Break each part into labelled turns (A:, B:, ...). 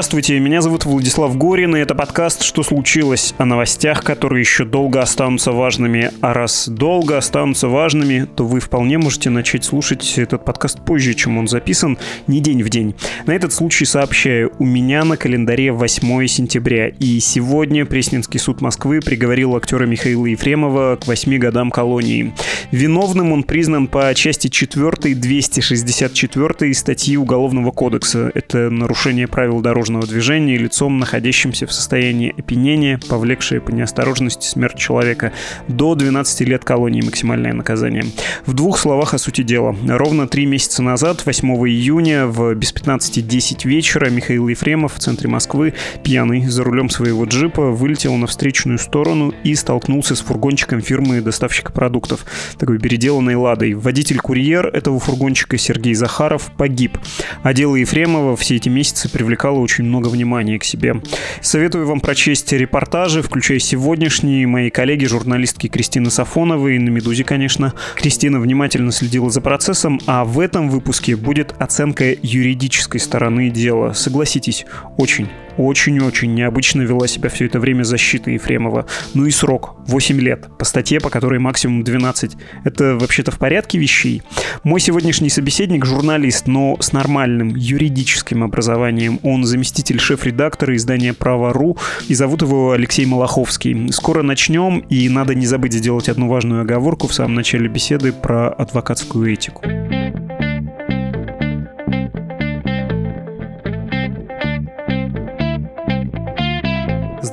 A: Здравствуйте, меня зовут Владислав Горин, и это подкаст «Что случилось?» о новостях, которые еще долго останутся важными. А раз долго останутся важными, то вы вполне можете начать слушать этот подкаст позже, чем он записан, не день в день. На этот случай сообщаю, у меня на календаре 8 сентября, и сегодня Пресненский суд Москвы приговорил актера Михаила Ефремова к 8 годам колонии. Виновным он признан по части 4 264 статьи Уголовного кодекса. Это нарушение правил дорожного движения лицом, находящимся в состоянии опьянения, повлекшее по неосторожности смерть человека. До 12 лет колонии максимальное наказание. В двух словах о сути дела. Ровно три месяца назад, 8 июня, в без 15.10 вечера, Михаил Ефремов в центре Москвы, пьяный, за рулем своего джипа, вылетел на встречную сторону и столкнулся с фургончиком фирмы доставщика продуктов, такой переделанной «Ладой». Водитель-курьер этого фургончика Сергей Захаров погиб. А дело Ефремова все эти месяцы привлекало очень много внимания к себе. Советую вам прочесть репортажи, включая сегодняшние мои коллеги, журналистки Кристины Сафоновой, на «Медузе», конечно. Кристина внимательно следила за процессом, а в этом выпуске будет оценка юридической стороны дела. Согласитесь, очень очень-очень необычно вела себя все это время защита Ефремова. Ну и срок — 8 лет, по статье, по которой максимум 12. Это вообще-то в порядке вещей? Мой сегодняшний собеседник — журналист, но с нормальным юридическим образованием. Он заместитель шеф-редактора издания «Право.ру», и зовут его Алексей Малаховский. Скоро начнем, и надо не забыть сделать одну важную оговорку в самом начале беседы про адвокатскую этику.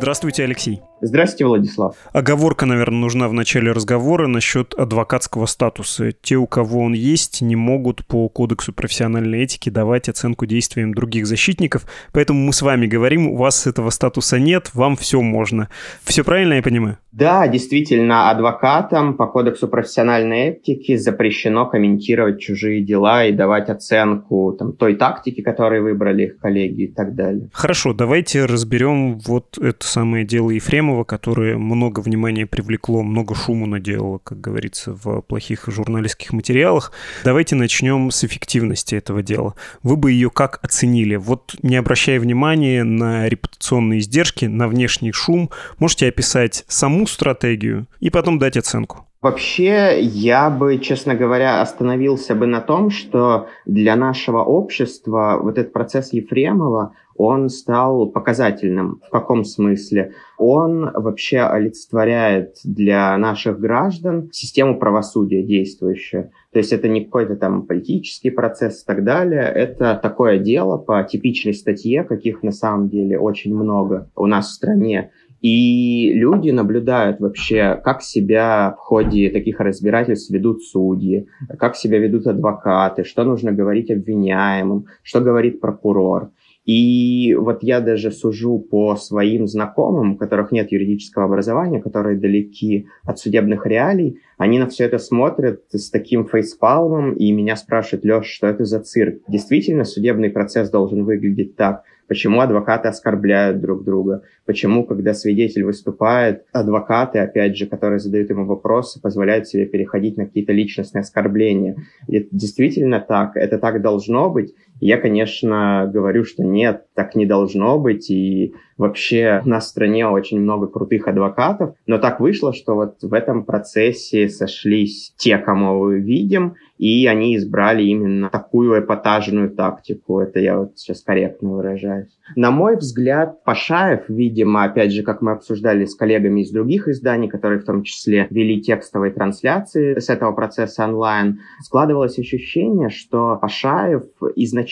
A: Здравствуйте, Алексей.
B: Здравствуйте, Владислав.
A: Оговорка, наверное, нужна в начале разговора насчет адвокатского статуса. Те, у кого он есть, не могут по кодексу профессиональной этики давать оценку действиям других защитников. Поэтому мы с вами говорим, у вас этого статуса нет, вам все можно. Все правильно я понимаю?
B: Да, действительно, адвокатам по кодексу профессиональной этики запрещено комментировать чужие дела и давать оценку там, той тактики, которую выбрали их коллеги и так далее.
A: Хорошо, давайте разберем вот это самое дело Ефрема Ефремова, которое много внимания привлекло, много шуму наделало, как говорится, в плохих журналистских материалах. Давайте начнем с эффективности этого дела. Вы бы ее как оценили? Вот не обращая внимания на репутационные издержки, на внешний шум, можете описать саму стратегию и потом дать оценку.
B: Вообще, я бы, честно говоря, остановился бы на том, что для нашего общества вот этот процесс Ефремова, он стал показательным. В каком смысле? Он вообще олицетворяет для наших граждан систему правосудия действующую. То есть это не какой-то там политический процесс и так далее. Это такое дело по типичной статье, каких на самом деле очень много у нас в стране. И люди наблюдают вообще, как себя в ходе таких разбирательств ведут судьи, как себя ведут адвокаты, что нужно говорить обвиняемым, что говорит прокурор. И вот я даже сужу по своим знакомым, у которых нет юридического образования, которые далеки от судебных реалий, они на все это смотрят с таким фейспалмом, и меня спрашивают, Леш, что это за цирк? Действительно, судебный процесс должен выглядеть так – Почему адвокаты оскорбляют друг друга? Почему, когда свидетель выступает, адвокаты, опять же, которые задают ему вопросы, позволяют себе переходить на какие-то личностные оскорбления? Это действительно так? Это так должно быть? Я, конечно, говорю, что нет, так не должно быть, и вообще у нас в стране очень много крутых адвокатов, но так вышло, что вот в этом процессе сошлись те, кому мы видим, и они избрали именно такую эпатажную тактику. Это я вот сейчас корректно выражаюсь. На мой взгляд, Пашаев, видимо, опять же, как мы обсуждали с коллегами из других изданий, которые в том числе вели текстовые трансляции с этого процесса онлайн, складывалось ощущение, что Пашаев изначально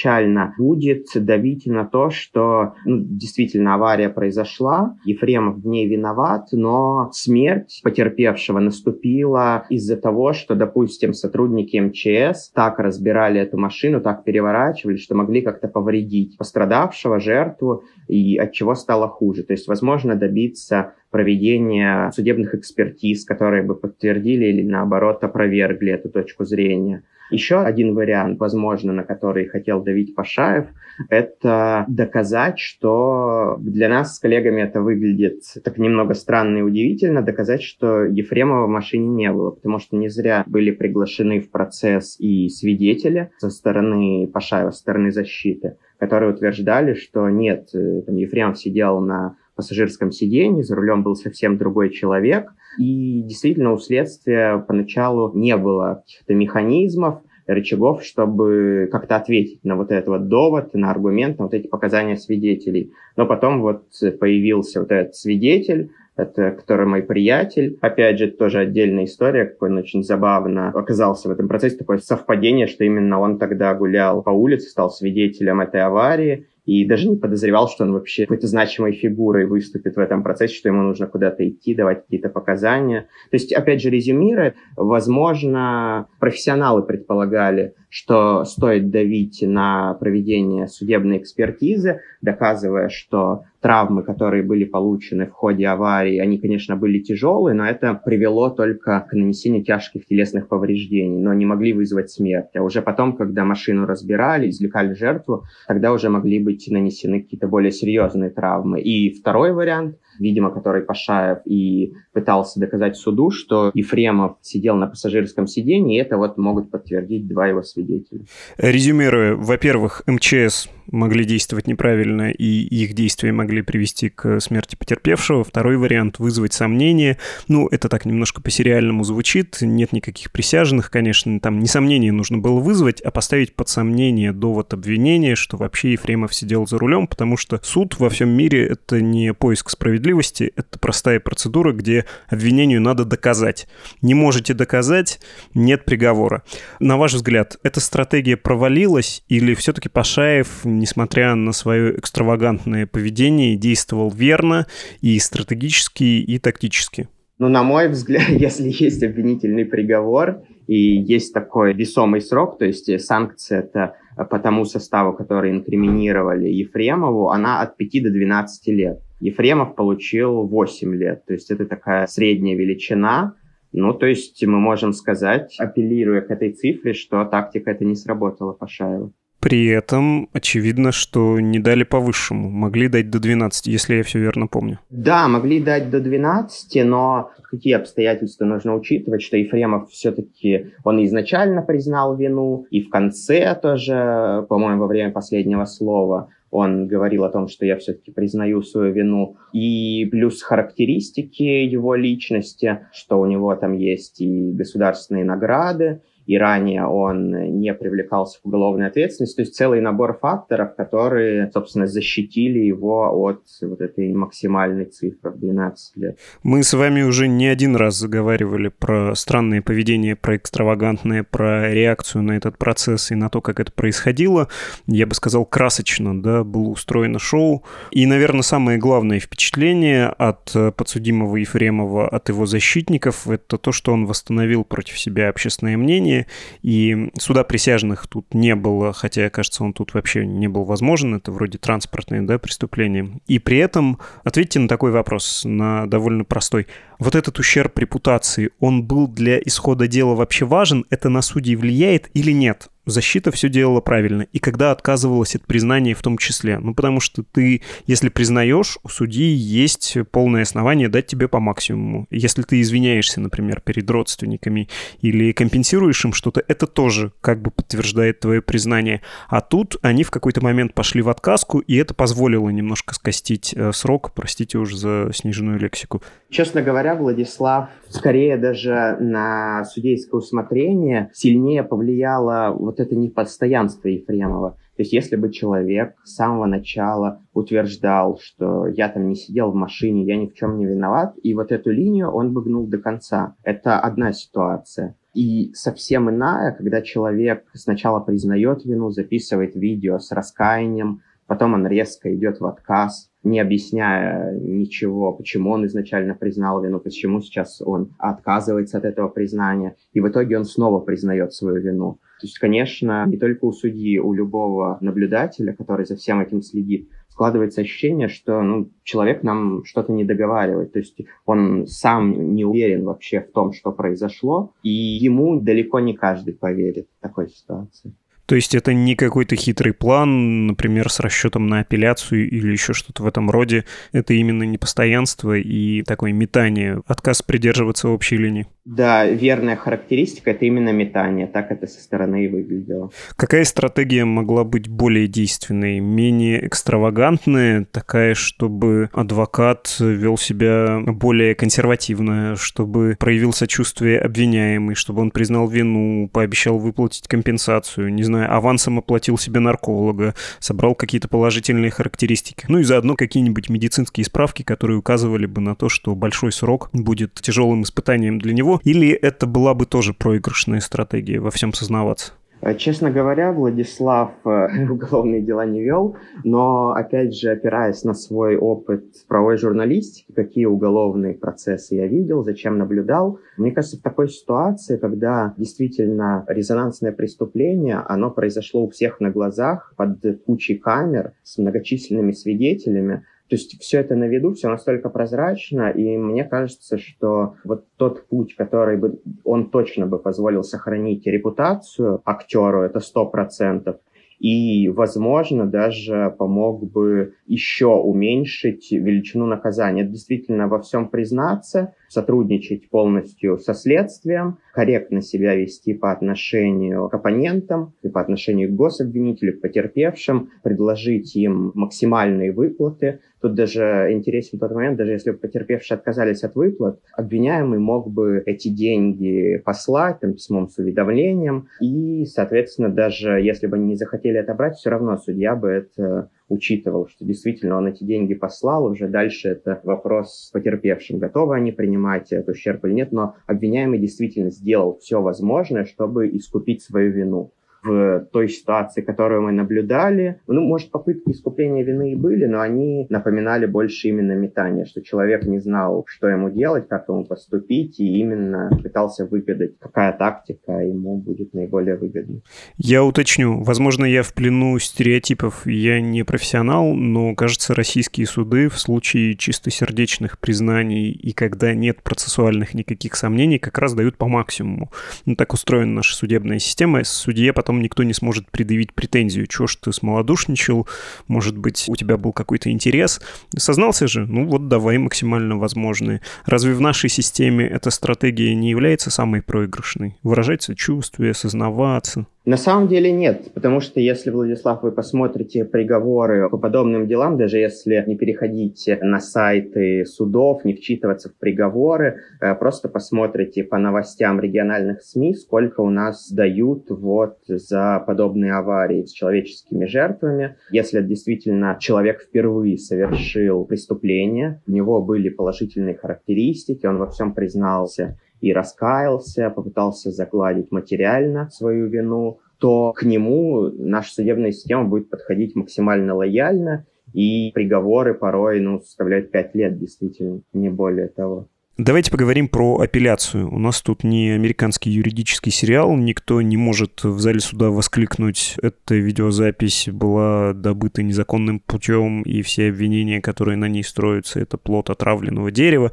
B: будет давить на то, что ну, действительно авария произошла, Ефремов в ней виноват, но смерть потерпевшего наступила из-за того, что, допустим, сотрудники МЧС так разбирали эту машину, так переворачивали, что могли как-то повредить пострадавшего, жертву, и от чего стало хуже. То есть, возможно, добиться проведения судебных экспертиз, которые бы подтвердили или, наоборот, опровергли эту точку зрения. Еще один вариант, возможно, на который хотел давить Пашаев, это доказать, что для нас с коллегами это выглядит так немного странно и удивительно, доказать, что Ефремова в машине не было, потому что не зря были приглашены в процесс и свидетели со стороны Пашаева, со стороны защиты, которые утверждали, что нет, э, там, Ефремов сидел на пассажирском сиденье, за рулем был совсем другой человек, и действительно у следствия поначалу не было каких-то механизмов, рычагов, чтобы как-то ответить на вот этот вот довод, на аргумент, на вот эти показания свидетелей. Но потом вот появился вот этот свидетель, это который мой приятель. Опять же, тоже отдельная история, какой он очень забавно оказался в этом процессе. Такое совпадение, что именно он тогда гулял по улице, стал свидетелем этой аварии, и даже не подозревал, что он вообще какой-то значимой фигурой выступит в этом процессе, что ему нужно куда-то идти, давать какие-то показания. То есть, опять же, резюмируя, возможно, профессионалы предполагали, что стоит давить на проведение судебной экспертизы, доказывая, что травмы, которые были получены в ходе аварии, они, конечно, были тяжелые, но это привело только к нанесению тяжких телесных повреждений, но не могли вызвать смерть. А уже потом, когда машину разбирали, извлекали жертву, тогда уже могли быть нанесены какие-то более серьезные травмы. И второй вариант видимо, который Пашаев и пытался доказать суду, что Ефремов сидел на пассажирском сиденье, и это вот могут подтвердить два его свидетеля.
A: Резюмируя, во-первых, МЧС могли действовать неправильно, и их действия могли привести к смерти потерпевшего. Второй вариант — вызвать сомнения. Ну, это так немножко по-сериальному звучит, нет никаких присяжных, конечно, там не сомнения нужно было вызвать, а поставить под сомнение довод обвинения, что вообще Ефремов сидел за рулем, потому что суд во всем мире — это не поиск справедливости, это простая процедура, где обвинению надо доказать. Не можете доказать — нет приговора. На ваш взгляд, эта стратегия провалилась или все-таки Пашаев несмотря на свое экстравагантное поведение, действовал верно и стратегически, и тактически.
B: Ну, на мой взгляд, если есть обвинительный приговор и есть такой весомый срок, то есть санкция это по тому составу, который инкриминировали Ефремову, она от 5 до 12 лет. Ефремов получил 8 лет, то есть это такая средняя величина. Ну, то есть мы можем сказать, апеллируя к этой цифре, что тактика это не сработала Пашаева.
A: При этом очевидно, что не дали по высшему. Могли дать до 12, если я все верно помню.
B: Да, могли дать до 12, но какие обстоятельства нужно учитывать, что Ефремов все-таки, он изначально признал вину, и в конце тоже, по-моему, во время последнего слова, он говорил о том, что я все-таки признаю свою вину. И плюс характеристики его личности, что у него там есть и государственные награды, и ранее он не привлекался к уголовной ответственности. То есть целый набор факторов, которые, собственно, защитили его от вот этой максимальной цифры в 12 лет.
A: Мы с вами уже не один раз заговаривали про странное поведение, про экстравагантное, про реакцию на этот процесс и на то, как это происходило. Я бы сказал, красочно, да, было устроено шоу. И, наверное, самое главное впечатление от подсудимого Ефремова, от его защитников, это то, что он восстановил против себя общественное мнение, заседании, и суда присяжных тут не было, хотя, кажется, он тут вообще не был возможен, это вроде транспортные да, преступления. И при этом ответьте на такой вопрос, на довольно простой. Вот этот ущерб репутации, он был для исхода дела вообще важен? Это на судей влияет или нет? Защита все делала правильно, и когда отказывалась от признания в том числе. Ну, потому что ты, если признаешь, у судьи есть полное основание дать тебе по максимуму. Если ты извиняешься, например, перед родственниками или компенсируешь им что-то, это тоже как бы подтверждает твое признание. А тут они в какой-то момент пошли в отказку, и это позволило немножко скостить э, срок, простите уже за сниженную лексику.
B: Честно говоря, Владислав, скорее даже на судейское усмотрение сильнее повлияло вот это непостоянство Ефремова. То есть если бы человек с самого начала утверждал, что я там не сидел в машине, я ни в чем не виноват, и вот эту линию он бы гнул до конца. Это одна ситуация. И совсем иная, когда человек сначала признает вину, записывает видео с раскаянием, потом он резко идет в отказ, не объясняя ничего, почему он изначально признал вину, почему сейчас он отказывается от этого признания, и в итоге он снова признает свою вину. То есть, конечно, не только у судьи, у любого наблюдателя, который за всем этим следит, складывается ощущение, что ну, человек нам что-то не договаривает. То есть он сам не уверен вообще в том, что произошло, и ему далеко не каждый поверит в такой ситуации.
A: То есть это не какой-то хитрый план, например, с расчетом на апелляцию или еще что-то в этом роде. Это именно непостоянство и такое метание, отказ придерживаться общей линии.
B: Да, верная характеристика – это именно метание. Так это со стороны и выглядело.
A: Какая стратегия могла быть более действенной? Менее экстравагантная, такая, чтобы адвокат вел себя более консервативно, чтобы проявил сочувствие обвиняемый, чтобы он признал вину, пообещал выплатить компенсацию, не знаю, авансом оплатил себе нарколога, собрал какие-то положительные характеристики. Ну и заодно какие-нибудь медицинские справки, которые указывали бы на то, что большой срок будет тяжелым испытанием для него, или это была бы тоже проигрышная стратегия во всем сознаваться?
B: Э, честно говоря, Владислав э, уголовные дела не вел, но, опять же, опираясь на свой опыт правовой журналистики, какие уголовные процессы я видел, зачем наблюдал, мне кажется, в такой ситуации, когда действительно резонансное преступление, оно произошло у всех на глазах, под кучей камер, с многочисленными свидетелями, то есть все это на виду, все настолько прозрачно, и мне кажется, что вот тот путь, который бы он точно бы позволил сохранить репутацию актеру, это сто процентов, и, возможно, даже помог бы еще уменьшить величину наказания. Это действительно во всем признаться, сотрудничать полностью со следствием, корректно себя вести по отношению к оппонентам и по отношению к гособвинителю, к потерпевшим, предложить им максимальные выплаты. Тут даже интересен тот момент, даже если бы потерпевшие отказались от выплат, обвиняемый мог бы эти деньги послать там, письмом с уведомлением, и, соответственно, даже если бы они не захотели это брать, все равно судья бы это учитывал, что действительно он эти деньги послал, уже дальше это вопрос потерпевшим, готовы они принимать этот ущерб или нет, но обвиняемый действительно сделал все возможное, чтобы искупить свою вину в той ситуации, которую мы наблюдали. Ну, может, попытки искупления вины и были, но они напоминали больше именно метание, что человек не знал, что ему делать, как ему поступить, и именно пытался выгадать, какая тактика ему будет наиболее выгодной.
A: Я уточню. Возможно, я в плену стереотипов. Я не профессионал, но, кажется, российские суды в случае чистосердечных признаний и когда нет процессуальных никаких сомнений, как раз дают по максимуму. Ну, так устроена наша судебная система. Судье потом потом никто не сможет предъявить претензию. Чего ж ты смолодушничал? Может быть, у тебя был какой-то интерес? Сознался же? Ну вот давай максимально возможные. Разве в нашей системе эта стратегия не является самой проигрышной? Выражать сочувствие, сознаваться?
B: На самом деле нет, потому что если, Владислав, вы посмотрите приговоры по подобным делам, даже если не переходить на сайты судов, не вчитываться в приговоры, э, просто посмотрите по новостям региональных СМИ, сколько у нас дают вот за подобные аварии с человеческими жертвами. Если действительно человек впервые совершил преступление, у него были положительные характеристики, он во всем признался и раскаялся, попытался загладить материально свою вину, то к нему наша судебная система будет подходить максимально лояльно, и приговоры порой ну, составляют 5 лет, действительно, не более того.
A: Давайте поговорим про апелляцию. У нас тут не американский юридический сериал, никто не может в зале суда воскликнуть, эта видеозапись была добыта незаконным путем, и все обвинения, которые на ней строятся, это плод отравленного дерева.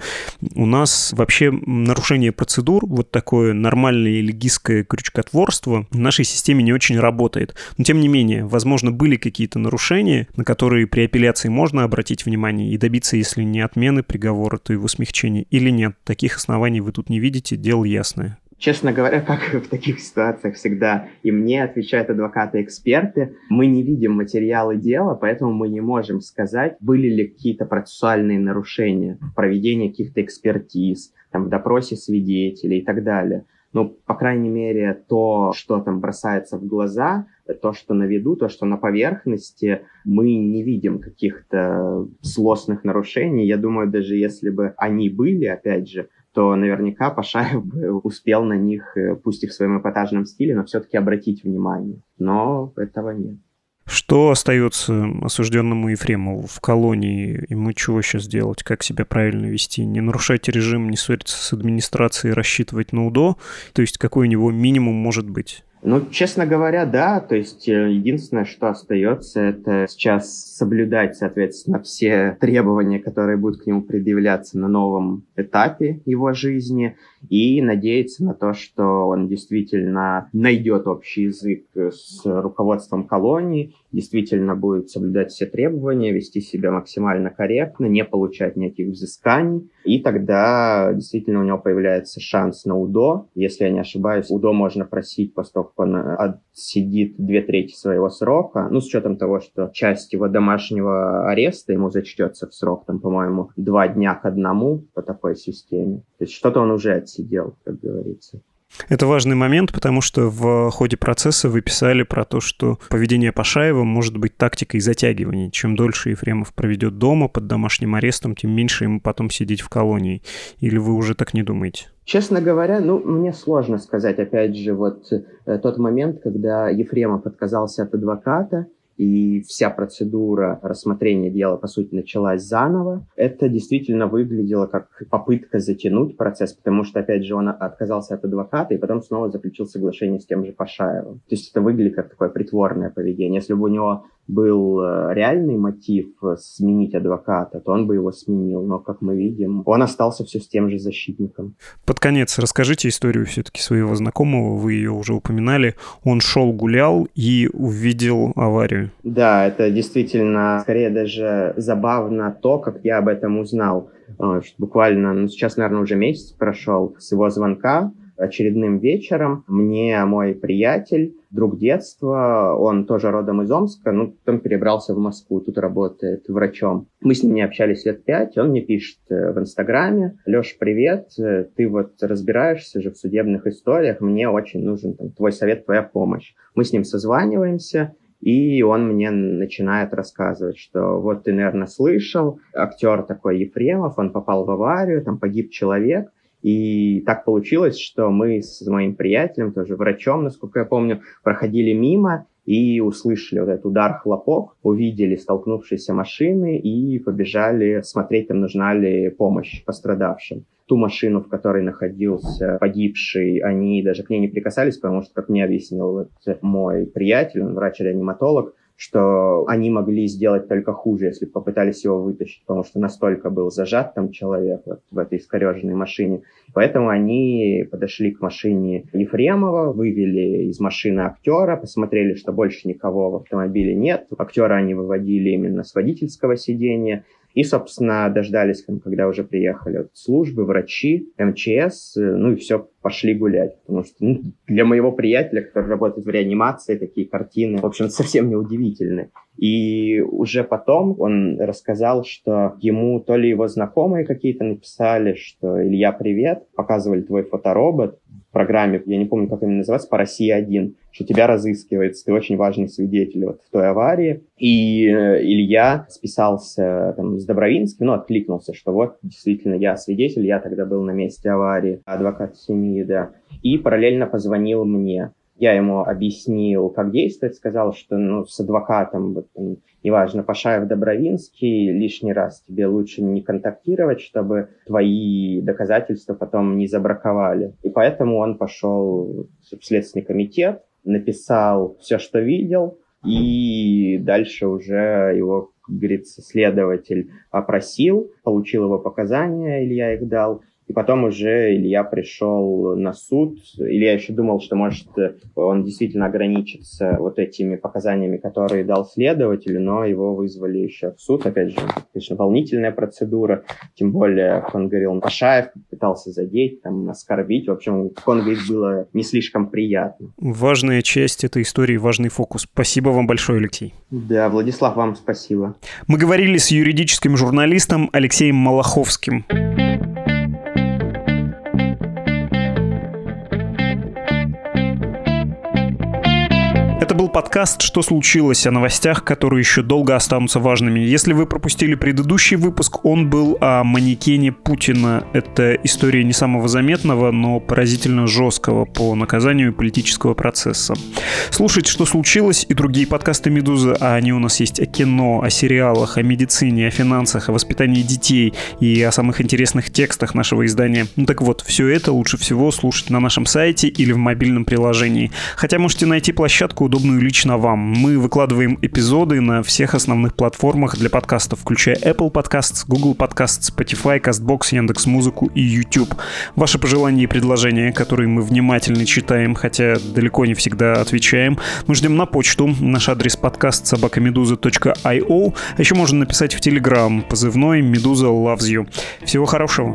A: У нас вообще нарушение процедур, вот такое нормальное легистское крючкотворство в нашей системе не очень работает. Но тем не менее, возможно, были какие-то нарушения, на которые при апелляции можно обратить внимание и добиться, если не отмены приговора, то его смягчения, или нет? Таких оснований вы тут не видите, дело ясное.
B: Честно говоря, как в таких ситуациях всегда и мне отвечают адвокаты-эксперты, мы не видим материалы дела, поэтому мы не можем сказать, были ли какие-то процессуальные нарушения в проведении каких-то экспертиз, там, в допросе свидетелей и так далее. Но, по крайней мере, то, что там бросается в глаза, то, что на виду, то, что на поверхности, мы не видим каких-то злостных нарушений. Я думаю, даже если бы они были, опять же, то наверняка Пашаев бы успел на них, э, пусть и в своем эпатажном стиле, но все-таки обратить внимание. Но этого нет.
A: Что остается осужденному Ефремову в колонии? Ему чего сейчас делать? Как себя правильно вести? Не нарушать режим, не ссориться с администрацией, рассчитывать на УДО? То есть какой у него минимум может быть?
B: Ну, честно говоря, да. То есть э, единственное, что остается, это сейчас соблюдать, соответственно, все требования, которые будут к нему предъявляться на новом этапе его жизни, и надеяться на то, что он действительно найдет общий язык с руководством колонии, действительно будет соблюдать все требования, вести себя максимально корректно, не получать никаких взысканий, и тогда действительно у него появляется шанс на УДО. Если я не ошибаюсь, УДО можно просить как он отсидит две трети своего срока, ну, с учетом того, что часть его домашнего ареста ему зачтется в срок, там, по-моему, два дня к одному по такой системе. То есть что-то он уже отсидел, как говорится.
A: Это важный момент, потому что в ходе процесса вы писали про то, что поведение Пашаева может быть тактикой затягивания. Чем дольше Ефремов проведет дома под домашним арестом, тем меньше ему потом сидеть в колонии. Или вы уже так не думаете?
B: Честно говоря, ну, мне сложно сказать, опять же, вот э, тот момент, когда Ефремов отказался от адвоката, и вся процедура рассмотрения дела, по сути, началась заново. Это действительно выглядело как попытка затянуть процесс, потому что, опять же, он отказался от адвоката и потом снова заключил соглашение с тем же Пашаевым. То есть это выглядит как такое притворное поведение. Если бы у него был э, реальный мотив э, сменить адвоката, то он бы его сменил. Но, как мы видим, он остался все с тем же защитником.
A: Под конец расскажите историю все-таки своего знакомого. Вы ее уже упоминали. Он шел, гулял и увидел аварию.
B: Да, это действительно скорее даже забавно то, как я об этом узнал. Э, буквально, ну, сейчас, наверное, уже месяц прошел с его звонка очередным вечером мне мой приятель, друг детства, он тоже родом из Омска, ну, потом перебрался в Москву, тут работает врачом. Мы с ним не общались лет пять, он мне пишет э, в Инстаграме, Леш, привет, э, ты вот разбираешься же в судебных историях, мне очень нужен там, твой совет, твоя помощь. Мы с ним созваниваемся, и он мне начинает рассказывать, что вот ты, наверное, слышал, актер такой Ефремов, он попал в аварию, там погиб человек, и так получилось, что мы с моим приятелем, тоже врачом, насколько я помню, проходили мимо и услышали вот этот удар, хлопок, увидели столкнувшиеся машины и побежали смотреть, там нужна ли помощь пострадавшим. Ту машину, в которой находился погибший, они даже к ней не прикасались, потому что, как мне объяснил вот мой приятель, он врач-реаниматолог, что они могли сделать только хуже, если попытались его вытащить, потому что настолько был зажат там человек вот в этой искореженной машине. Поэтому они подошли к машине Ефремова, вывели из машины актера, посмотрели, что больше никого в автомобиле нет. Актера они выводили именно с водительского сидения. И, собственно, дождались, когда уже приехали вот, службы, врачи, МЧС, ну и все, пошли гулять. Потому что ну, для моего приятеля, который работает в реанимации, такие картины, в общем, совсем не удивительны. И уже потом он рассказал, что ему то ли его знакомые какие-то написали, что «Илья, привет», показывали твой фоторобот, программе, я не помню, как она называется, по России-1, что тебя разыскивается, ты очень важный свидетель вот в той аварии. И э, Илья списался там, с Добровинским, ну, откликнулся, что вот, действительно, я свидетель, я тогда был на месте аварии, адвокат семьи, да. И параллельно позвонил мне. Я ему объяснил, как действовать, сказал, что ну, с адвокатом, вот, там, неважно, Пашаев, Добровинский, лишний раз тебе лучше не контактировать, чтобы твои доказательства потом не забраковали. И поэтому он пошел в Следственный комитет, написал все, что видел, и дальше уже его, как говорится, следователь опросил, получил его показания, Илья их дал, и потом уже Илья пришел на суд. Илья еще думал, что, может, он действительно ограничится вот этими показаниями, которые дал следователь, но его вызвали еще в суд. Опять же, конечно, волнительная процедура. Тем более, как он говорил, Пашаев пытался задеть, там, оскорбить. В общем, он говорит, было не слишком приятно.
A: Важная часть этой истории, важный фокус. Спасибо вам большое, Алексей.
B: Да, Владислав, вам спасибо.
A: Мы говорили с юридическим журналистом Алексеем Малаховским. Подкаст «Что случилось?» о новостях, которые еще долго останутся важными. Если вы пропустили предыдущий выпуск, он был о манекене Путина. Это история не самого заметного, но поразительно жесткого по наказанию политического процесса. Слушать «Что случилось?» и другие подкасты «Медузы», а они у нас есть о кино, о сериалах, о медицине, о финансах, о воспитании детей и о самых интересных текстах нашего издания. Ну так вот, все это лучше всего слушать на нашем сайте или в мобильном приложении. Хотя можете найти площадку, удобную лично вам. Мы выкладываем эпизоды на всех основных платформах для подкастов, включая Apple Podcasts, Google Podcasts, Spotify, CastBox, Яндекс.Музыку и YouTube. Ваши пожелания и предложения, которые мы внимательно читаем, хотя далеко не всегда отвечаем, мы ждем на почту. Наш адрес подкаст собакамедуза.io. А еще можно написать в Telegram позывной «Медуза loves you». Всего хорошего.